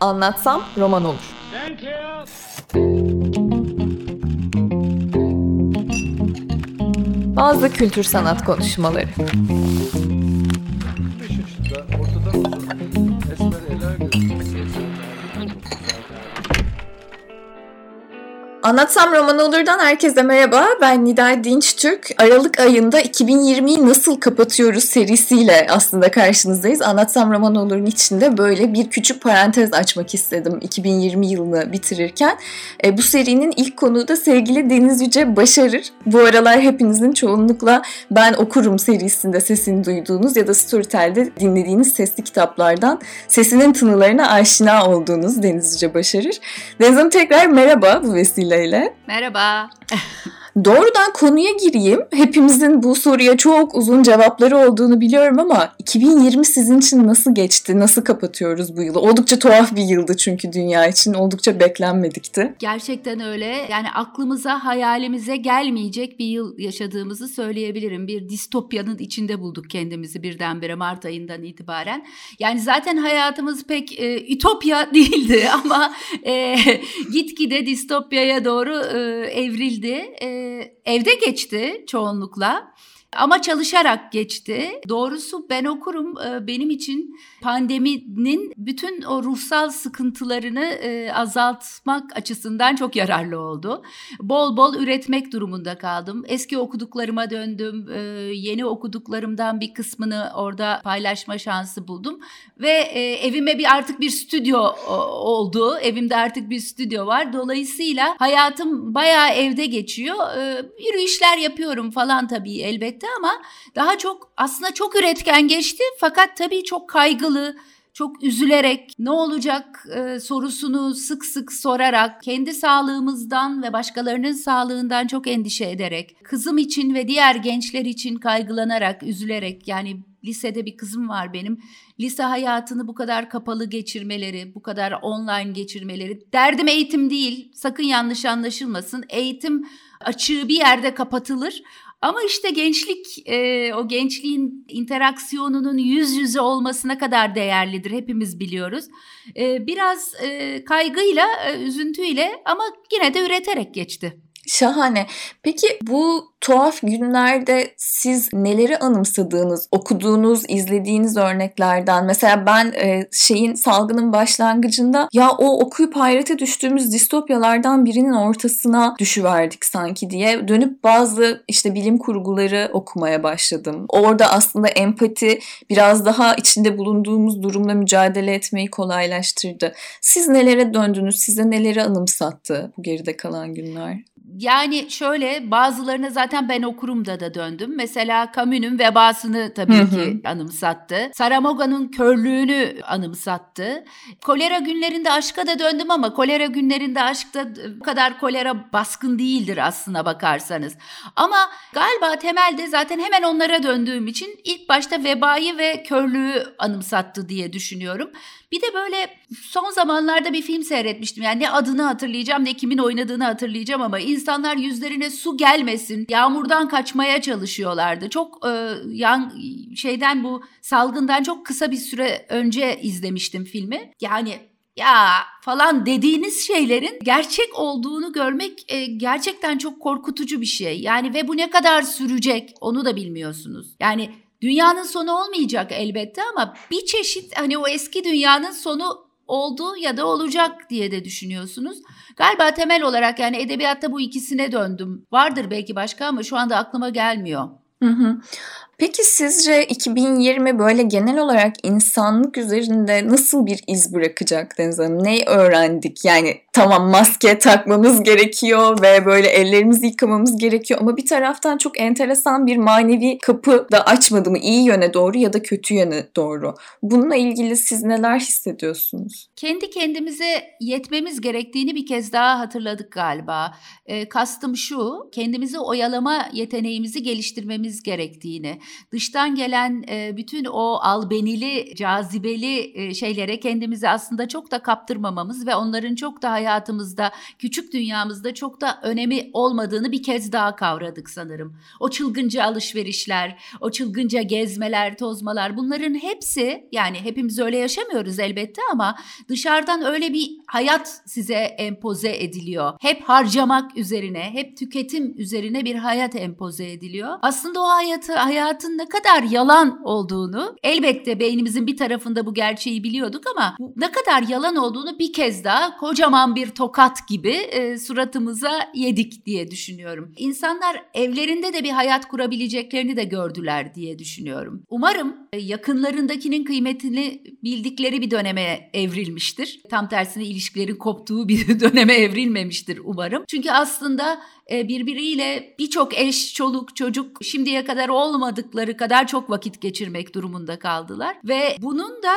Anlatsam roman olur. Bazı kültür sanat konuşmaları. Anlatsam Roman Olur'dan herkese merhaba. Ben Nida Dinç Türk. Aralık ayında 2020'yi nasıl kapatıyoruz serisiyle aslında karşınızdayız. Anlatsam Roman Olur'un içinde böyle bir küçük parantez açmak istedim 2020 yılını bitirirken. E, bu serinin ilk konuğu da sevgili Deniz Yüce Başarır. Bu aralar hepinizin çoğunlukla Ben Okurum serisinde sesini duyduğunuz ya da Storytel'de dinlediğiniz sesli kitaplardan sesinin tınılarına aşina olduğunuz Deniz Yüce Başarır. Deniz Hanım tekrar merhaba bu vesile vesileyle. Merhaba. Doğrudan konuya gireyim. Hepimizin bu soruya çok uzun cevapları olduğunu biliyorum ama 2020 sizin için nasıl geçti? Nasıl kapatıyoruz bu yılı? Oldukça tuhaf bir yıldı çünkü dünya için. Oldukça beklenmedikti. Gerçekten öyle. Yani aklımıza, hayalimize gelmeyecek bir yıl yaşadığımızı söyleyebilirim. Bir distopyanın içinde bulduk kendimizi birdenbire Mart ayından itibaren. Yani zaten hayatımız pek e, ütopya değildi ama e, gitgide distopyaya doğru e, evrildi. E, evde geçti çoğunlukla. Ama çalışarak geçti. Doğrusu ben okurum e, benim için pandeminin bütün o ruhsal sıkıntılarını e, azaltmak açısından çok yararlı oldu. Bol bol üretmek durumunda kaldım. Eski okuduklarıma döndüm. E, yeni okuduklarımdan bir kısmını orada paylaşma şansı buldum. Ve evime bir artık bir stüdyo oldu. Evimde artık bir stüdyo var. Dolayısıyla hayatım bayağı evde geçiyor. Yürüyüşler yapıyorum falan tabii elbette etti ama daha çok aslında çok üretken geçti fakat tabii çok kaygılı, çok üzülerek ne olacak e, sorusunu sık sık sorarak kendi sağlığımızdan ve başkalarının sağlığından çok endişe ederek kızım için ve diğer gençler için kaygılanarak, üzülerek yani lisede bir kızım var benim. Lise hayatını bu kadar kapalı geçirmeleri, bu kadar online geçirmeleri. Derdim eğitim değil. Sakın yanlış anlaşılmasın. Eğitim açığı bir yerde kapatılır ama işte gençlik, e, o gençliğin interaksiyonunun yüz yüze olmasına kadar değerlidir hepimiz biliyoruz. E, biraz e, kaygıyla, e, üzüntüyle ama yine de üreterek geçti. Şahane. Peki bu tuhaf günlerde siz neleri anımsadığınız, okuduğunuz, izlediğiniz örneklerden mesela ben e, şeyin salgının başlangıcında ya o okuyup hayrete düştüğümüz distopyalardan birinin ortasına düşüverdik sanki diye dönüp bazı işte bilim kurguları okumaya başladım. Orada aslında empati biraz daha içinde bulunduğumuz durumla mücadele etmeyi kolaylaştırdı. Siz nelere döndünüz? Size neleri anımsattı bu geride kalan günler? Yani şöyle bazılarına zaten ben okurum da da döndüm. Mesela Camus'un vebasını tabii hı hı. ki anımsattı. Saramoga'nın körlüğünü anımsattı. Kolera günlerinde aşka da döndüm ama kolera günlerinde aşkta bu kadar kolera baskın değildir aslına bakarsanız. Ama galiba temelde zaten hemen onlara döndüğüm için ilk başta vebayı ve körlüğü anımsattı diye düşünüyorum. Bir de böyle son zamanlarda bir film seyretmiştim. Yani ne adını hatırlayacağım ne kimin oynadığını hatırlayacağım ama insanlar yüzlerine su gelmesin, yağmurdan kaçmaya çalışıyorlardı. Çok e, yan şeyden bu salgından çok kısa bir süre önce izlemiştim filmi. Yani ya falan dediğiniz şeylerin gerçek olduğunu görmek e, gerçekten çok korkutucu bir şey. Yani ve bu ne kadar sürecek onu da bilmiyorsunuz. Yani Dünyanın sonu olmayacak elbette ama bir çeşit hani o eski dünyanın sonu oldu ya da olacak diye de düşünüyorsunuz. Galiba temel olarak yani edebiyatta bu ikisine döndüm. Vardır belki başka ama şu anda aklıma gelmiyor. Hı hı. Peki sizce 2020 böyle genel olarak insanlık üzerinde nasıl bir iz bırakacak Deniz Hanım? Ne öğrendik? Yani tamam maske takmamız gerekiyor ve böyle ellerimizi yıkamamız gerekiyor ama bir taraftan çok enteresan bir manevi kapı da açmadı mı iyi yöne doğru ya da kötü yöne doğru? Bununla ilgili siz neler hissediyorsunuz? Kendi kendimize yetmemiz gerektiğini bir kez daha hatırladık galiba. E, kastım şu, kendimizi oyalama yeteneğimizi geliştirmemiz gerektiğini. Dıştan gelen e, bütün o albenili, cazibeli e, şeylere kendimizi aslında çok da kaptırmamamız ve onların çok da hayatımızda, küçük dünyamızda çok da önemi olmadığını bir kez daha kavradık sanırım. O çılgınca alışverişler, o çılgınca gezmeler, tozmalar bunların hepsi yani hepimiz öyle yaşamıyoruz elbette ama dışarıdan öyle bir hayat size empoze ediliyor. Hep harcamak üzerine, hep tüketim üzerine bir hayat empoze ediliyor. Aslında o hayatı, hayatın ne kadar yalan olduğunu elbette beynimizin bir tarafında bu gerçeği biliyorduk ama ne kadar yalan olduğunu bir kez daha kocaman bir tokat gibi e, suratımıza yedik diye düşünüyorum. İnsanlar evlerinde de bir hayat kurabileceklerini de gördüler diye düşünüyorum. Umarım e, yakınlarındakinin kıymetini bildikleri bir döneme evrilmiştir. Tam tersine ilişkilerin koptuğu bir döneme evrilmemiştir umarım. Çünkü aslında e, birbiriyle birçok eş, çoluk, çocuk şimdiye kadar olmadıkları kadar çok vakit geçirmek durumunda kaldılar. Ve bunun da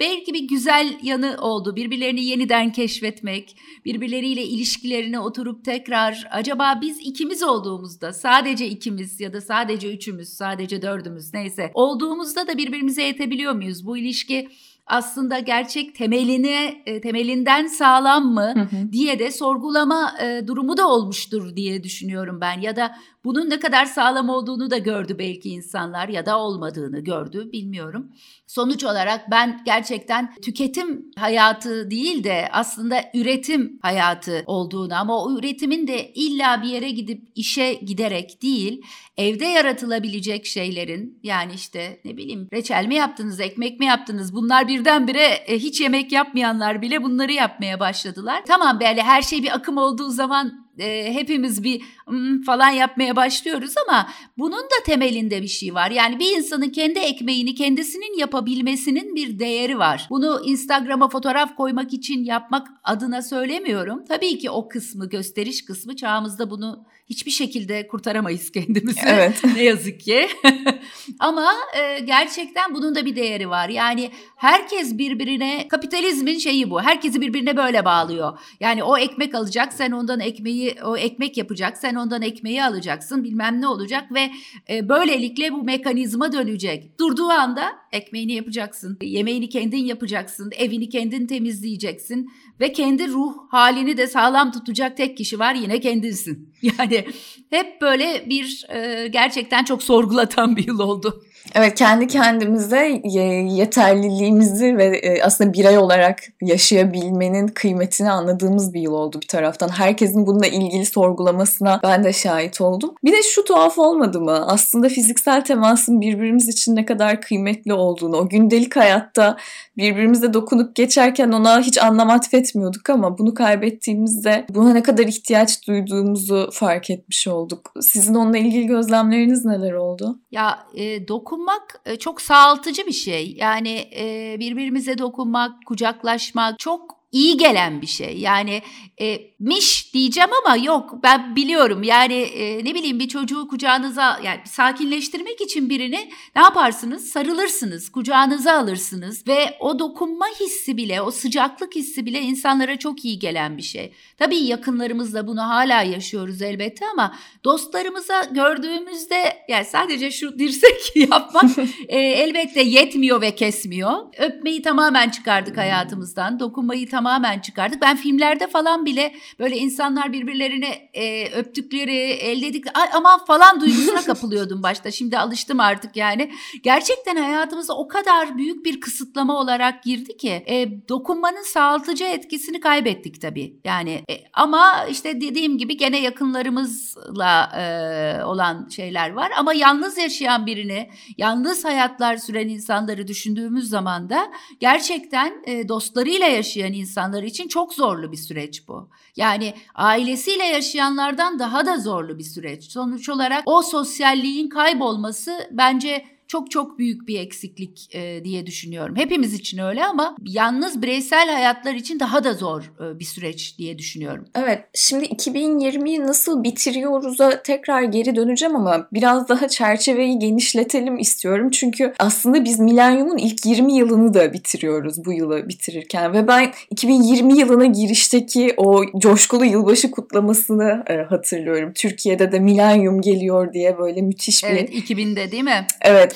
belki bir güzel yanı oldu. Birbirlerini yeniden keşfetmek, birbirleriyle ilişkilerine oturup tekrar acaba biz ikimiz olduğumuzda sadece ikimiz ya da sadece üçümüz, sadece dördümüz neyse olduğumuzda da birbirimize yetebiliyor muyuz? Bu ilişki aslında gerçek temelini e, temelinden sağlam mı hı hı. diye de sorgulama e, durumu da olmuştur diye düşünüyorum ben ya da bunun ne kadar sağlam olduğunu da gördü belki insanlar ya da olmadığını gördü bilmiyorum. Sonuç olarak ben gerçekten tüketim hayatı değil de aslında üretim hayatı olduğunu ama o üretimin de illa bir yere gidip işe giderek değil, evde yaratılabilecek şeylerin yani işte ne bileyim reçel mi yaptınız, ekmek mi yaptınız bunlar birdenbire e, hiç yemek yapmayanlar bile bunları yapmaya başladılar. Tamam böyle her şey bir akım olduğu zaman e, hepimiz bir mm, falan yapmaya başlıyoruz ama bunun da temelinde bir şey var. Yani bir insanın kendi ekmeğini kendisinin yapabilmesinin bir değeri var. Bunu Instagram'a fotoğraf koymak için yapmak adına söylemiyorum. Tabii ki o kısmı gösteriş kısmı çağımızda bunu hiçbir şekilde kurtaramayız kendimizi. Evet. ne yazık ki. Ama e, gerçekten bunun da bir değeri var. Yani herkes birbirine kapitalizmin şeyi bu. Herkesi birbirine böyle bağlıyor. Yani o ekmek alacak, sen ondan ekmeği o ekmek yapacak, sen ondan ekmeği alacaksın, bilmem ne olacak ve e, böylelikle bu mekanizma dönecek. Durduğu anda ekmeğini yapacaksın, yemeğini kendin yapacaksın, evini kendin temizleyeceksin ve kendi ruh halini de sağlam tutacak tek kişi var yine kendinsin. Yani hep böyle bir e, gerçekten çok sorgulatan bir yıl oldu. Evet kendi kendimize yeterliliğimizi ve e, aslında birey olarak yaşayabilmenin kıymetini anladığımız bir yıl oldu bir taraftan. Herkesin bununla ilgili sorgulamasına ben de şahit oldum. Bir de şu tuhaf olmadı mı? Aslında fiziksel temasın birbirimiz için ne kadar kıymetli olduğunu, o gündelik hayatta birbirimize dokunup geçerken ona hiç anlam atfetmiyorduk ama bunu kaybettiğimizde buna ne kadar ihtiyaç duyduğumuzu fark etmiş olduk. Sizin onunla ilgili gözlemleriniz neler oldu? Ya e, dokunmak e, çok sağaltıcı bir şey. Yani e, birbirimize dokunmak, kucaklaşmak çok iyi gelen bir şey. Yani e, miş diyeceğim ama yok ben biliyorum yani e, ne bileyim bir çocuğu kucağınıza yani sakinleştirmek için birini ne yaparsınız? Sarılırsınız, kucağınıza alırsınız ve o dokunma hissi bile, o sıcaklık hissi bile insanlara çok iyi gelen bir şey. Tabii yakınlarımızla bunu hala yaşıyoruz elbette ama dostlarımıza gördüğümüzde yani sadece şu dirsek yapmak e, elbette yetmiyor ve kesmiyor. Öpmeyi tamamen çıkardık hayatımızdan, dokunmayı tamamen çıkardık. Ben filmlerde falan bile böyle insanlar birbirlerine e, öptükleri, elde Ay, aman falan duygusuna kapılıyordum başta. Şimdi alıştım artık yani. Gerçekten hayatımıza o kadar büyük bir kısıtlama olarak girdi ki e, dokunmanın sağaltıcı etkisini kaybettik tabii. Yani e, ama işte dediğim gibi gene yakınlarımızla e, olan şeyler var ama yalnız yaşayan birini, yalnız hayatlar süren insanları düşündüğümüz zaman da gerçekten e, dostlarıyla yaşayan insanlar için çok zorlu bir süreç bu. Yani ailesiyle yaşayanlardan daha da zorlu bir süreç. Sonuç olarak o sosyalliğin kaybolması bence çok çok büyük bir eksiklik e, diye düşünüyorum. Hepimiz için öyle ama yalnız bireysel hayatlar için daha da zor e, bir süreç diye düşünüyorum. Evet, şimdi 2020'yi nasıl bitiriyoruz'a tekrar geri döneceğim ama biraz daha çerçeveyi genişletelim istiyorum. Çünkü aslında biz milenyumun ilk 20 yılını da bitiriyoruz bu yılı bitirirken ve ben 2020 yılına girişteki o coşkulu yılbaşı kutlamasını e, hatırlıyorum. Türkiye'de de milenyum geliyor diye böyle müthiş bir... Evet 2000'de değil mi? Evet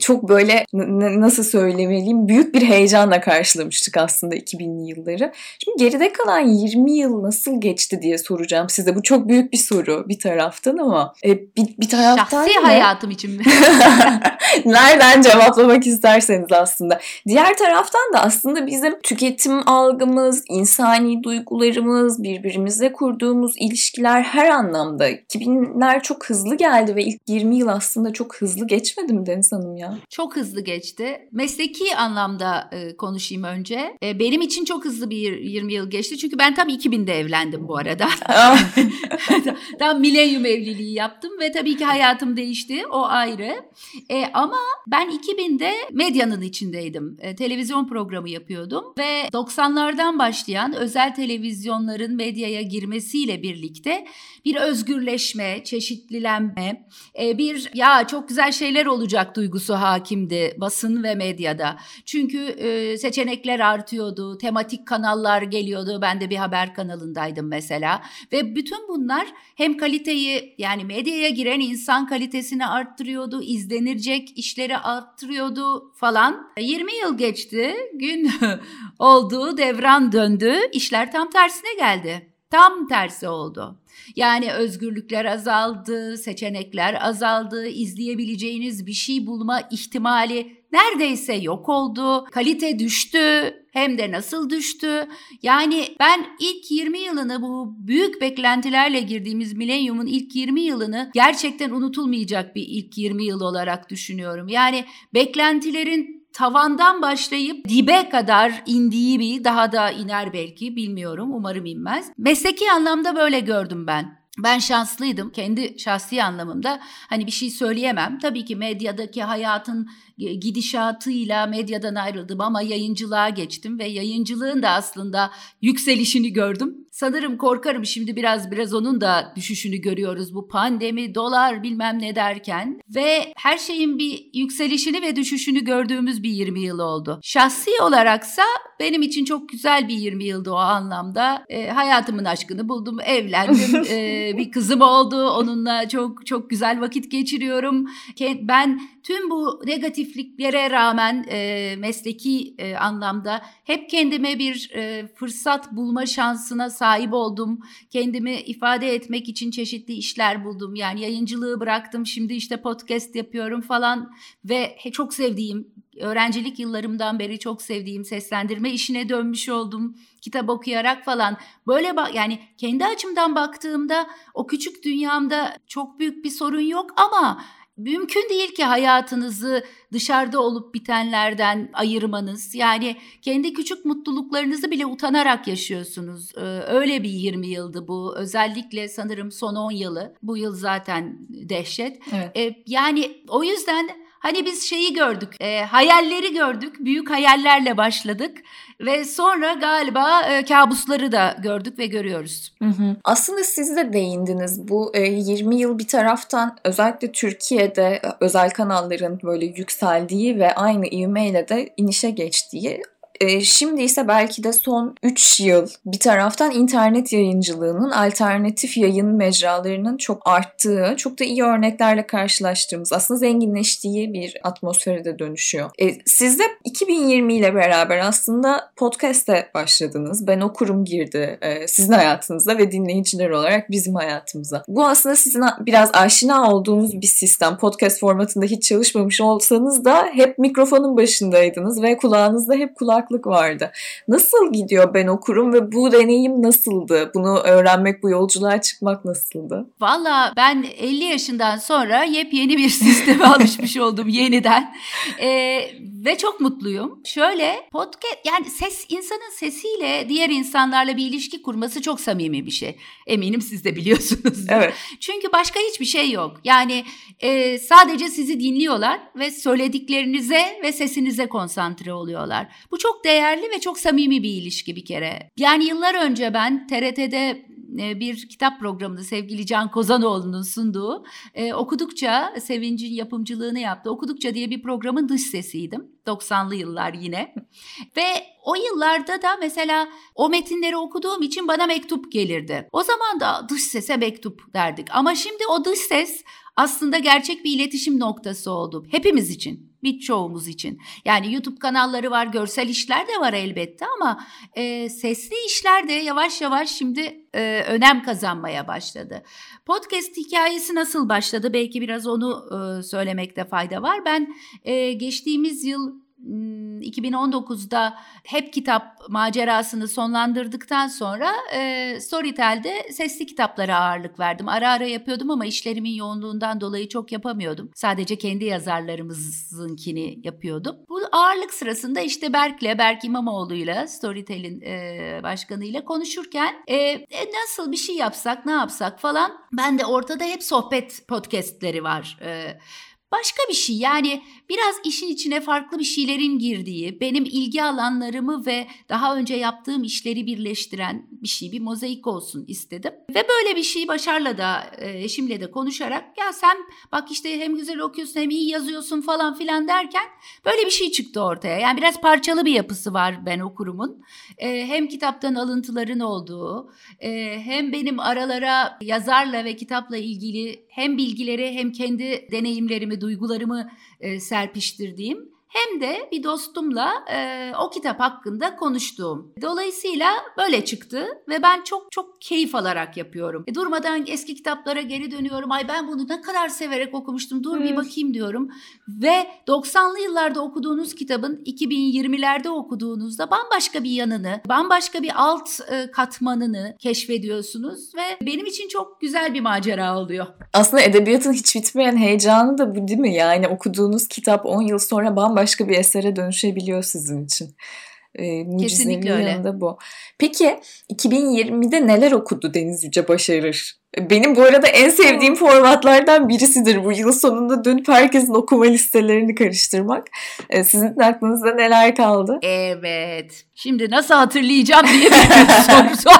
çok böyle nasıl söylemeliyim büyük bir heyecanla karşılamıştık aslında 2000'li yılları. Şimdi geride kalan 20 yıl nasıl geçti diye soracağım size. Bu çok büyük bir soru bir taraftan ama e, bir, bir taraftan Şahsi da... hayatım için mi? Nereden cevaplamak isterseniz aslında. Diğer taraftan da aslında bizim tüketim algımız, insani duygularımız, birbirimizle kurduğumuz ilişkiler her anlamda 2000'ler çok hızlı geldi ve ilk 20 yıl aslında çok hızlı geçmedi mi Deniz Hanım ya? Çok hızlı geçti. Mesleki anlamda e, konuşayım önce. E, benim için çok hızlı bir 20 yıl geçti. Çünkü ben tam 2000'de evlendim bu arada. tam milenyum evliliği yaptım ve tabii ki hayatım değişti. O ayrı. E, ama ben 2000'de medyanın içindeydim. E, televizyon programı yapıyordum ve 90'lardan başlayan özel televizyonların medyaya girmesiyle birlikte bir özgürleşme, çeşitlilenme, e, bir ya çok güzel şeyler olacak duygusu hakimdi basın ve medyada. Çünkü e, seçenekler artıyordu, tematik kanallar geliyordu. Ben de bir haber kanalındaydım mesela ve bütün bunlar hem kaliteyi yani medyaya giren insan kalitesini arttırıyordu, izlenilecek işleri arttırıyordu falan. 20 yıl geçti, gün oldu, devran döndü, işler tam tersine geldi. Tam tersi oldu. Yani özgürlükler azaldı, seçenekler azaldı, izleyebileceğiniz bir şey bulma ihtimali neredeyse yok oldu. Kalite düştü. Hem de nasıl düştü? Yani ben ilk 20 yılını bu büyük beklentilerle girdiğimiz milenyumun ilk 20 yılını gerçekten unutulmayacak bir ilk 20 yıl olarak düşünüyorum. Yani beklentilerin tavandan başlayıp dibe kadar indiği bir daha da iner belki bilmiyorum umarım inmez. Mesleki anlamda böyle gördüm ben. Ben şanslıydım kendi şahsi anlamımda. Hani bir şey söyleyemem. Tabii ki medyadaki hayatın gidişatıyla medyadan ayrıldım ama yayıncılığa geçtim ve yayıncılığın da aslında yükselişini gördüm. Sanırım korkarım şimdi biraz biraz onun da düşüşünü görüyoruz bu pandemi, dolar bilmem ne derken ve her şeyin bir yükselişini ve düşüşünü gördüğümüz bir 20 yıl oldu. Şahsi olaraksa benim için çok güzel bir 20 yıldı o anlamda. E, hayatımın aşkını buldum, evlendim, e, bir kızım oldu. Onunla çok çok güzel vakit geçiriyorum. Ben tüm bu negatifliklere rağmen e, mesleki e, anlamda hep kendime bir e, fırsat bulma şansına sahip oldum. Kendimi ifade etmek için çeşitli işler buldum. Yani yayıncılığı bıraktım. Şimdi işte podcast yapıyorum falan ve çok sevdiğim öğrencilik yıllarımdan beri çok sevdiğim seslendirme işine dönmüş oldum. Kitap okuyarak falan. Böyle bak yani kendi açımdan baktığımda o küçük dünyamda çok büyük bir sorun yok ama mümkün değil ki hayatınızı dışarıda olup bitenlerden ayırmanız. Yani kendi küçük mutluluklarınızı bile utanarak yaşıyorsunuz. Ee, öyle bir 20 yıldı bu. Özellikle sanırım son 10 yılı. Bu yıl zaten dehşet. Evet. Ee, yani o yüzden Hani biz şeyi gördük, e, hayalleri gördük, büyük hayallerle başladık ve sonra galiba e, kabusları da gördük ve görüyoruz. Hı hı. Aslında siz de değindiniz bu e, 20 yıl bir taraftan özellikle Türkiye'de e, özel kanalların böyle yükseldiği ve aynı ivmeyle de inişe geçtiği e, şimdi ise belki de son 3 yıl bir taraftan internet yayıncılığının alternatif yayın mecralarının çok arttığı, çok da iyi örneklerle karşılaştığımız, aslında zenginleştiği bir atmosfere de dönüşüyor. E, siz de 2020 ile beraber aslında podcast'e başladınız. Ben okurum girdi e, sizin hayatınıza ve dinleyiciler olarak bizim hayatımıza. Bu aslında sizin biraz aşina olduğunuz bir sistem. Podcast formatında hiç çalışmamış olsanız da hep mikrofonun başındaydınız ve kulağınızda hep kulak farklılık vardı. Nasıl gidiyor ben okurum ve bu deneyim nasıldı? Bunu öğrenmek, bu yolculuğa çıkmak nasıldı? Valla ben 50 yaşından sonra yepyeni bir sisteme alışmış oldum yeniden. Ee, ve çok mutluyum. Şöyle podcast yani ses insanın sesiyle diğer insanlarla bir ilişki kurması çok samimi bir şey. Eminim siz de biliyorsunuz. Evet. Çünkü başka hiçbir şey yok. Yani e, sadece sizi dinliyorlar ve söylediklerinize ve sesinize konsantre oluyorlar. Bu çok değerli ve çok samimi bir ilişki bir kere. Yani yıllar önce ben TRT'de e, bir kitap programında sevgili Can Kozanoğlu'nun sunduğu e, okudukça Sevinç'in yapımcılığını yaptı. Okudukça diye bir programın dış sesiydim. 90'lı yıllar yine. Ve o yıllarda da mesela o metinleri okuduğum için bana mektup gelirdi. O zaman da dış sese mektup derdik. Ama şimdi o dış ses aslında gerçek bir iletişim noktası oldu. Hepimiz için, birçoğumuz için. Yani YouTube kanalları var, görsel işler de var elbette ama e, sesli işler de yavaş yavaş şimdi e, önem kazanmaya başladı. Podcast hikayesi nasıl başladı? Belki biraz onu e, söylemekte fayda var. Ben e, geçtiğimiz yıl 2019'da hep kitap macerasını sonlandırdıktan sonra e, Storytel'de sesli kitaplara ağırlık verdim. Ara ara yapıyordum ama işlerimin yoğunluğundan dolayı çok yapamıyordum. Sadece kendi yazarlarımızınkini yapıyordum. Bu ağırlık sırasında işte Berk'le, Berk İmamoğlu'yla, Storytel'in e, başkanıyla konuşurken e, e, nasıl bir şey yapsak, ne yapsak falan. Ben de ortada hep sohbet podcastleri var. E, başka bir şey yani biraz işin içine farklı bir şeylerin girdiği, benim ilgi alanlarımı ve daha önce yaptığım işleri birleştiren bir şey, bir mozaik olsun istedim. Ve böyle bir şeyi Başar'la da e, eşimle de konuşarak ya sen bak işte hem güzel okuyorsun hem iyi yazıyorsun falan filan derken böyle bir şey çıktı ortaya. Yani biraz parçalı bir yapısı var ben okurumun. E, hem kitaptan alıntıların olduğu e, hem benim aralara yazarla ve kitapla ilgili hem bilgileri hem kendi deneyimlerimi, duygularımı e, serpiştirdiğim hem de bir dostumla e, o kitap hakkında konuştuğum. Dolayısıyla böyle çıktı ve ben çok çok keyif alarak yapıyorum. E, durmadan eski kitaplara geri dönüyorum. Ay ben bunu ne kadar severek okumuştum. Dur hmm. bir bakayım diyorum. Ve 90'lı yıllarda okuduğunuz kitabın 2020'lerde okuduğunuzda bambaşka bir yanını, bambaşka bir alt e, katmanını keşfediyorsunuz ve benim için çok güzel bir macera oluyor. Aslında edebiyatın hiç bitmeyen heyecanı da bu değil mi? Yani okuduğunuz kitap 10 yıl sonra bambaşka bambaşka bir esere dönüşebiliyor sizin için. E, Kesinlikle öyle. yanında bu. Peki 2020'de neler okudu Deniz Yüce Başarır? Benim bu arada en sevdiğim formatlardan birisidir bu yıl sonunda dönüp herkesin okuma listelerini karıştırmak. E, sizin aklınızda neler kaldı? Evet. Şimdi nasıl hatırlayacağım diye bir soru.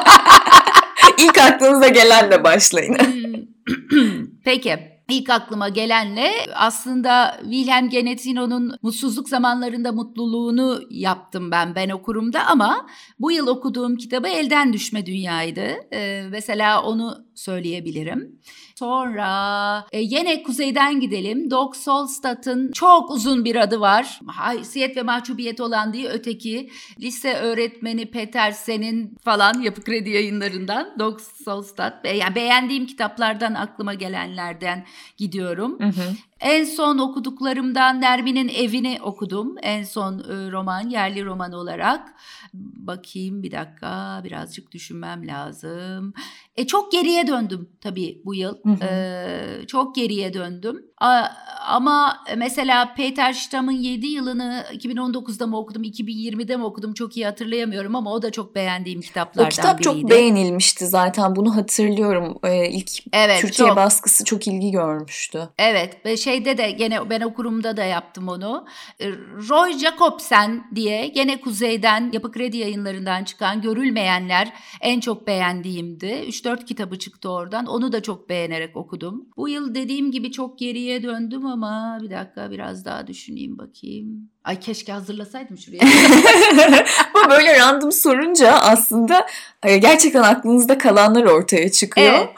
İlk aklınıza gelenle başlayın. Hmm. Peki. İlk aklıma gelenle aslında Wilhelm Genetino'nun mutsuzluk zamanlarında mutluluğunu yaptım ben ben okurumda ama bu yıl okuduğum kitabı Elden Düşme Dünya'ydı. Ee, mesela onu söyleyebilirim. Sonra e, yine kuzeyden gidelim. Doc Solstad'ın çok uzun bir adı var. Haysiyet ve mahcubiyet olan diye öteki. Lise öğretmeni Petersen'in falan Yapı Kredi yayınlarından Doc Solstad. Yani beğendiğim kitaplardan aklıma gelenlerden gidiyorum. Hı hı. En son okuduklarımdan Nermin'in Evini okudum. En son e, roman, yerli roman olarak. Bakayım bir dakika, birazcık düşünmem lazım. E, çok geriye döndüm tabii bu yıl. Hı hı. E, çok geriye döndüm. A, ama mesela Peter Stamm'ın 7 yılını 2019'da mı okudum, 2020'de mi okudum çok iyi hatırlayamıyorum ama o da çok beğendiğim kitaplardan biriydi. O kitap biriydi. çok beğenilmişti zaten bunu hatırlıyorum. Ee, ilk evet, Türkiye çok. baskısı çok ilgi görmüştü. Evet ve şeyde de gene ben okurumda da yaptım onu. Ee, Roy Jacobsen diye gene kuzeyden Yapı Kredi yayınlarından çıkan Görülmeyenler en çok beğendiğimdi. 3-4 kitabı çıktı oradan. Onu da çok beğenerek okudum. Bu yıl dediğim gibi çok geriye döndüm ama bir dakika biraz daha düşüneyim bakayım. Ay keşke hazırlasaydım şuraya. Bu böyle random sorunca aslında e, gerçekten aklınızda kalanlar ortaya çıkıyor. Evet.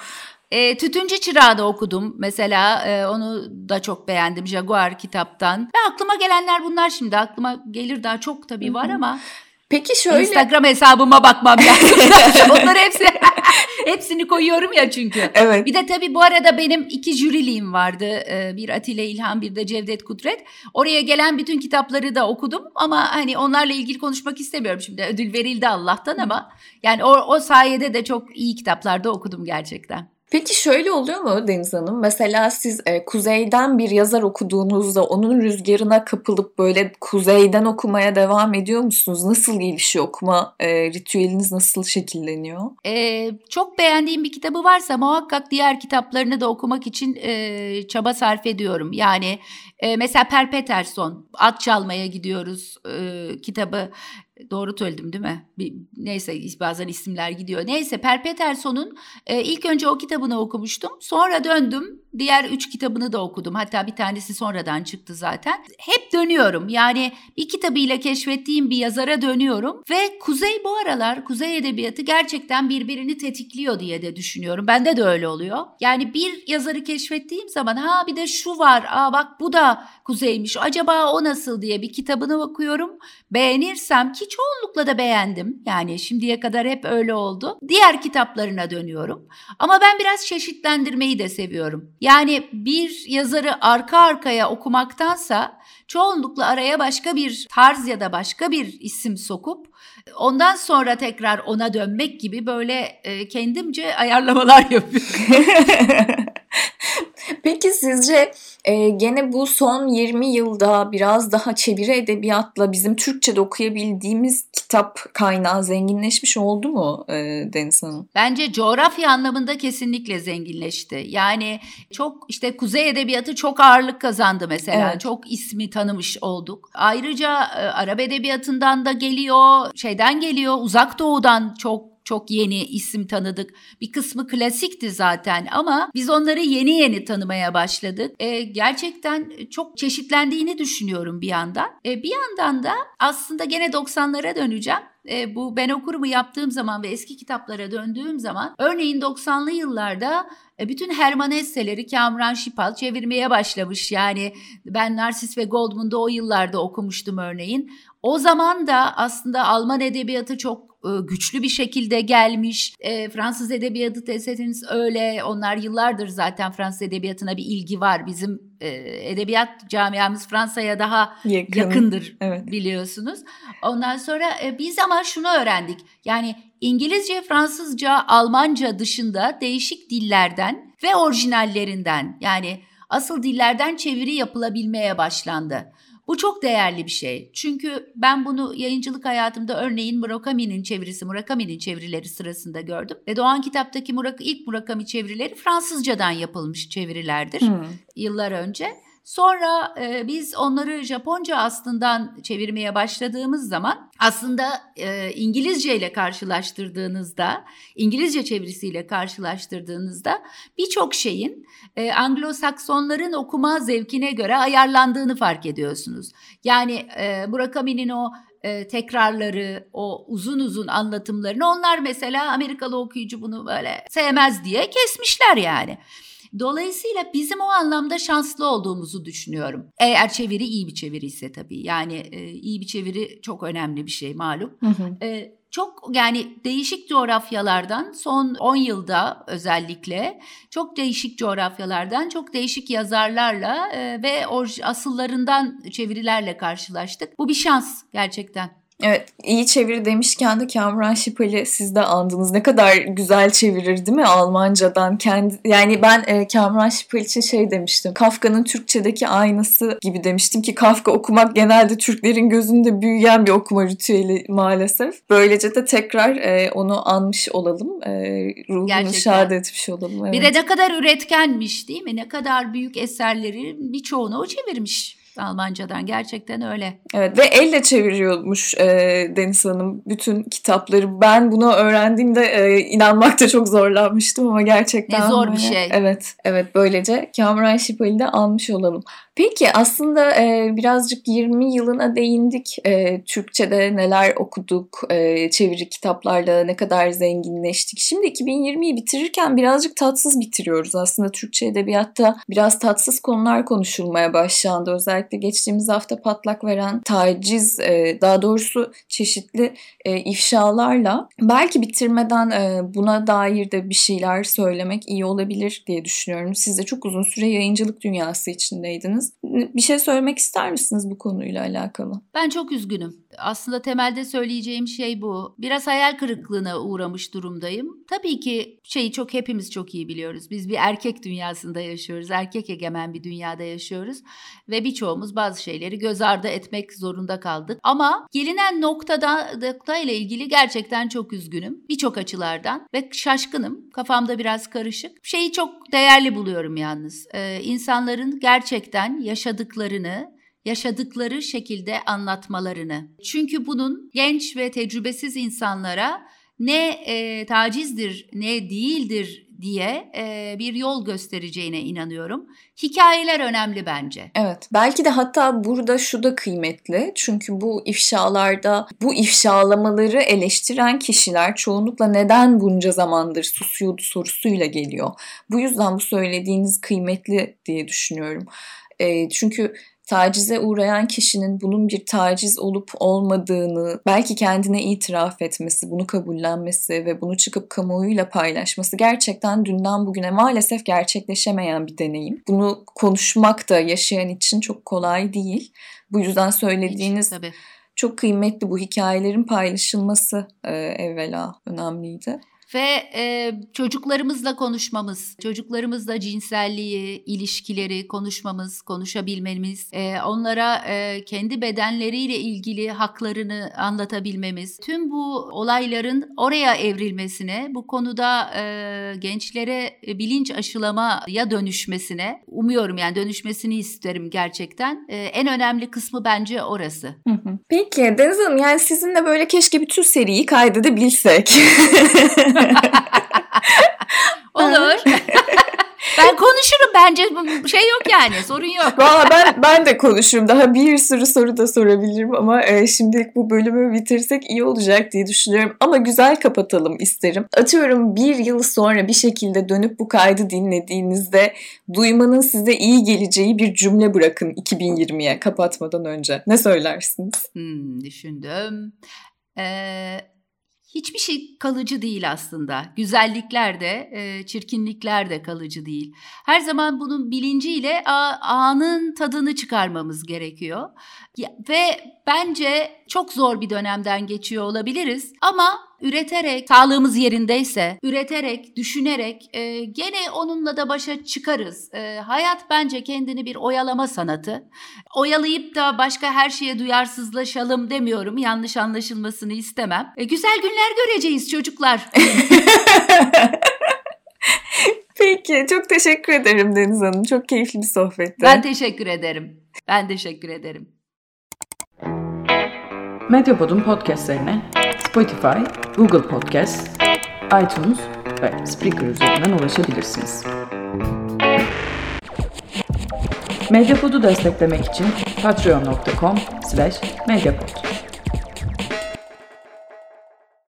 E, Tütüncü Çırağı da okudum mesela e, onu da çok beğendim Jaguar kitaptan. Ve aklıma gelenler bunlar şimdi aklıma gelir daha çok tabii var ama Peki şöyle. Instagram hesabıma bakmam lazım. Onları hepsi Hepsini koyuyorum ya çünkü. Evet. Bir de tabii bu arada benim iki jüriliğim vardı. Ee, bir Atilla İlhan bir de Cevdet Kudret. Oraya gelen bütün kitapları da okudum ama hani onlarla ilgili konuşmak istemiyorum şimdi. Ödül verildi Allah'tan ama yani o, o sayede de çok iyi kitaplarda okudum gerçekten. Peki şöyle oluyor mu Deniz Hanım? Mesela siz e, kuzeyden bir yazar okuduğunuzda onun rüzgarına kapılıp böyle kuzeyden okumaya devam ediyor musunuz? Nasıl gelişiyor okuma e, ritüeliniz nasıl şekilleniyor? Ee, çok beğendiğim bir kitabı varsa muhakkak diğer kitaplarını da okumak için e, çaba sarf ediyorum. Yani e, mesela Per Peterson, At Çalmaya Gidiyoruz e, kitabı Doğru söyledim değil mi? Bir, neyse bazen isimler gidiyor. Neyse Per Peterson'un e, ilk önce o kitabını okumuştum. Sonra döndüm diğer üç kitabını da okudum. Hatta bir tanesi sonradan çıktı zaten. Hep dönüyorum. Yani bir kitabıyla keşfettiğim bir yazara dönüyorum. Ve Kuzey bu aralar Kuzey Edebiyatı gerçekten birbirini tetikliyor diye de düşünüyorum. Bende de öyle oluyor. Yani bir yazarı keşfettiğim zaman ha bir de şu var. Aa bak bu da Kuzey'miş. Acaba o nasıl diye bir kitabını okuyorum. Beğenirsem ki çoğunlukla da beğendim. Yani şimdiye kadar hep öyle oldu. Diğer kitaplarına dönüyorum. Ama ben biraz çeşitlendirmeyi de seviyorum. Yani bir yazarı arka arkaya okumaktansa çoğunlukla araya başka bir tarz ya da başka bir isim sokup ondan sonra tekrar ona dönmek gibi böyle e, kendimce ayarlamalar yapıyorum. Peki sizce e, gene bu son 20 yılda biraz daha çeviri edebiyatla bizim Türkçe'de okuyabildiğimiz kitap kaynağı zenginleşmiş oldu mu e, Deniz Hanım? Bence coğrafya anlamında kesinlikle zenginleşti. Yani çok işte Kuzey Edebiyatı çok ağırlık kazandı mesela. Evet. Çok ismi tanımış olduk. Ayrıca e, Arap Edebiyatı'ndan da geliyor, şeyden geliyor, Uzak Doğu'dan çok çok yeni isim tanıdık. Bir kısmı klasikti zaten ama biz onları yeni yeni tanımaya başladık. E, gerçekten çok çeşitlendiğini düşünüyorum bir yandan. E, bir yandan da aslında gene 90'lara döneceğim. E, bu ben okurumu yaptığım zaman ve eski kitaplara döndüğüm zaman örneğin 90'lı yıllarda e, bütün Herman Hesse'leri Kamran Şipal çevirmeye başlamış. Yani ben Narsis ve Goldman'da o yıllarda okumuştum örneğin. O zaman da aslında Alman edebiyatı çok güçlü bir şekilde gelmiş. E, Fransız edebiyatı deseniz öyle. Onlar yıllardır zaten Fransız edebiyatına bir ilgi var. Bizim e, edebiyat camiamız Fransa'ya daha Yakın. yakındır evet. biliyorsunuz. Ondan sonra e, biz ama şunu öğrendik. Yani İngilizce, Fransızca, Almanca dışında değişik dillerden ve orijinallerinden yani asıl dillerden çeviri yapılabilmeye başlandı. Bu çok değerli bir şey. Çünkü ben bunu yayıncılık hayatımda örneğin Murakami'nin çevirisi, Murakami'nin çevirileri sırasında gördüm. Ve Doğan Kitap'taki Murak ilk Murakami çevirileri Fransızcadan yapılmış çevirilerdir hmm. yıllar önce. Sonra e, biz onları Japonca aslından çevirmeye başladığımız zaman aslında e, İngilizce ile karşılaştırdığınızda, İngilizce çevirisiyle karşılaştırdığınızda birçok şeyin e, Anglo-Saksonların okuma zevkine göre ayarlandığını fark ediyorsunuz. Yani e, Murakami'nin o e, tekrarları, o uzun uzun anlatımlarını onlar mesela Amerikalı okuyucu bunu böyle sevmez diye kesmişler yani. Dolayısıyla bizim o anlamda şanslı olduğumuzu düşünüyorum. Eğer çeviri iyi bir çeviri ise tabii. Yani e, iyi bir çeviri çok önemli bir şey malum. Hı hı. E, çok yani değişik coğrafyalardan son 10 yılda özellikle çok değişik coğrafyalardan çok değişik yazarlarla e, ve asıllarından çevirilerle karşılaştık. Bu bir şans gerçekten. Evet iyi çeviri demişken de Kamran Şipal'i siz de andınız. Ne kadar güzel çevirir değil mi Almancadan? Kendi, yani ben e, Kamran Şipal için şey demiştim. Kafka'nın Türkçedeki aynası gibi demiştim ki Kafka okumak genelde Türklerin gözünde büyüyen bir okuma ritüeli maalesef. Böylece de tekrar e, onu anmış olalım. E, ruhunu Gerçekten. şad etmiş olalım. Evet. Bir de ne kadar üretkenmiş değil mi? Ne kadar büyük eserleri birçoğunu o çevirmiş. Almancadan gerçekten öyle. Evet ve elle çeviriyormuş e, Deniz Hanım bütün kitapları. Ben bunu öğrendiğimde e, inanmakta çok zorlanmıştım ama gerçekten. Ne zor bir şey. Evet evet böylece Kamran Şipal'i de almış olalım. Peki aslında e, birazcık 20 yılına değindik. E, Türkçe'de neler okuduk, e, çeviri kitaplarla ne kadar zenginleştik. Şimdi 2020'yi bitirirken birazcık tatsız bitiriyoruz. Aslında Türkçe edebiyatta biraz tatsız konular konuşulmaya başlandı. Özellikle özellikle geçtiğimiz hafta patlak veren taciz e, daha doğrusu çeşitli e, ifşalarla belki bitirmeden e, buna dair de bir şeyler söylemek iyi olabilir diye düşünüyorum. Siz de çok uzun süre yayıncılık dünyası içindeydiniz. Bir şey söylemek ister misiniz bu konuyla alakalı? Ben çok üzgünüm. Aslında temelde söyleyeceğim şey bu. Biraz hayal kırıklığına uğramış durumdayım. Tabii ki şeyi çok hepimiz çok iyi biliyoruz. Biz bir erkek dünyasında yaşıyoruz. Erkek egemen bir dünyada yaşıyoruz ve birçoğumuz bazı şeyleri göz ardı etmek zorunda kaldık. Ama gelinen noktada nokta ile ilgili gerçekten çok üzgünüm. Birçok açılardan ve şaşkınım. Kafamda biraz karışık. Şeyi çok değerli buluyorum yalnız. Ee, insanların gerçekten yaşadıklarını yaşadıkları şekilde anlatmalarını. Çünkü bunun genç ve tecrübesiz insanlara ne e, tacizdir ne değildir diye e, bir yol göstereceğine inanıyorum. Hikayeler önemli bence. Evet. Belki de hatta burada şu da kıymetli. Çünkü bu ifşalarda bu ifşalamaları eleştiren kişiler çoğunlukla neden bunca zamandır susuyordu sorusuyla geliyor. Bu yüzden bu söylediğiniz kıymetli diye düşünüyorum. E, çünkü tacize uğrayan kişinin bunun bir taciz olup olmadığını belki kendine itiraf etmesi, bunu kabullenmesi ve bunu çıkıp kamuoyuyla paylaşması gerçekten dünden bugüne maalesef gerçekleşemeyen bir deneyim. Bunu konuşmak da yaşayan için çok kolay değil. Bu yüzden söylediğiniz Hiç, çok kıymetli bu hikayelerin paylaşılması e, evvela önemliydi ve e, çocuklarımızla konuşmamız, çocuklarımızla cinselliği, ilişkileri konuşmamız, konuşabilmemiz, e, onlara e, kendi bedenleriyle ilgili haklarını anlatabilmemiz, tüm bu olayların oraya evrilmesine, bu konuda e, gençlere bilinç aşılamaya dönüşmesine umuyorum yani dönüşmesini isterim gerçekten. E, en önemli kısmı bence orası. Peki Deniz Hanım yani sizinle böyle keşke bütün seriyi kaydedebilsek. Olur. ben konuşurum bence şey yok yani sorun yok. Valla ben ben de konuşurum. Daha bir sürü soru da sorabilirim ama e, şimdilik bu bölümü bitirsek iyi olacak diye düşünüyorum. Ama güzel kapatalım isterim. Atıyorum bir yıl sonra bir şekilde dönüp bu kaydı dinlediğinizde duymanın size iyi geleceği bir cümle bırakın 2020'ye kapatmadan önce. Ne söylersiniz? Hmm, düşündüm. Ee, hiçbir şey kalıcı değil aslında. Güzellikler de, e, çirkinlikler de kalıcı değil. Her zaman bunun bilinciyle anın tadını çıkarmamız gerekiyor. Ve bence çok zor bir dönemden geçiyor olabiliriz ama üreterek, sağlığımız yerindeyse, üreterek, düşünerek e, gene onunla da başa çıkarız. E, hayat bence kendini bir oyalama sanatı. Oyalayıp da başka her şeye duyarsızlaşalım demiyorum. Yanlış anlaşılmasını istemem. E, güzel günler göreceğiz çocuklar. Peki, çok teşekkür ederim Deniz Hanım. Çok keyifli bir sohbetti. Ben teşekkür ederim. Ben teşekkür ederim. Medyapod'un podcastlerine Spotify, Google Podcast, iTunes ve Spreaker üzerinden ulaşabilirsiniz. Medyapod'u desteklemek için patreon.com slash medyapod.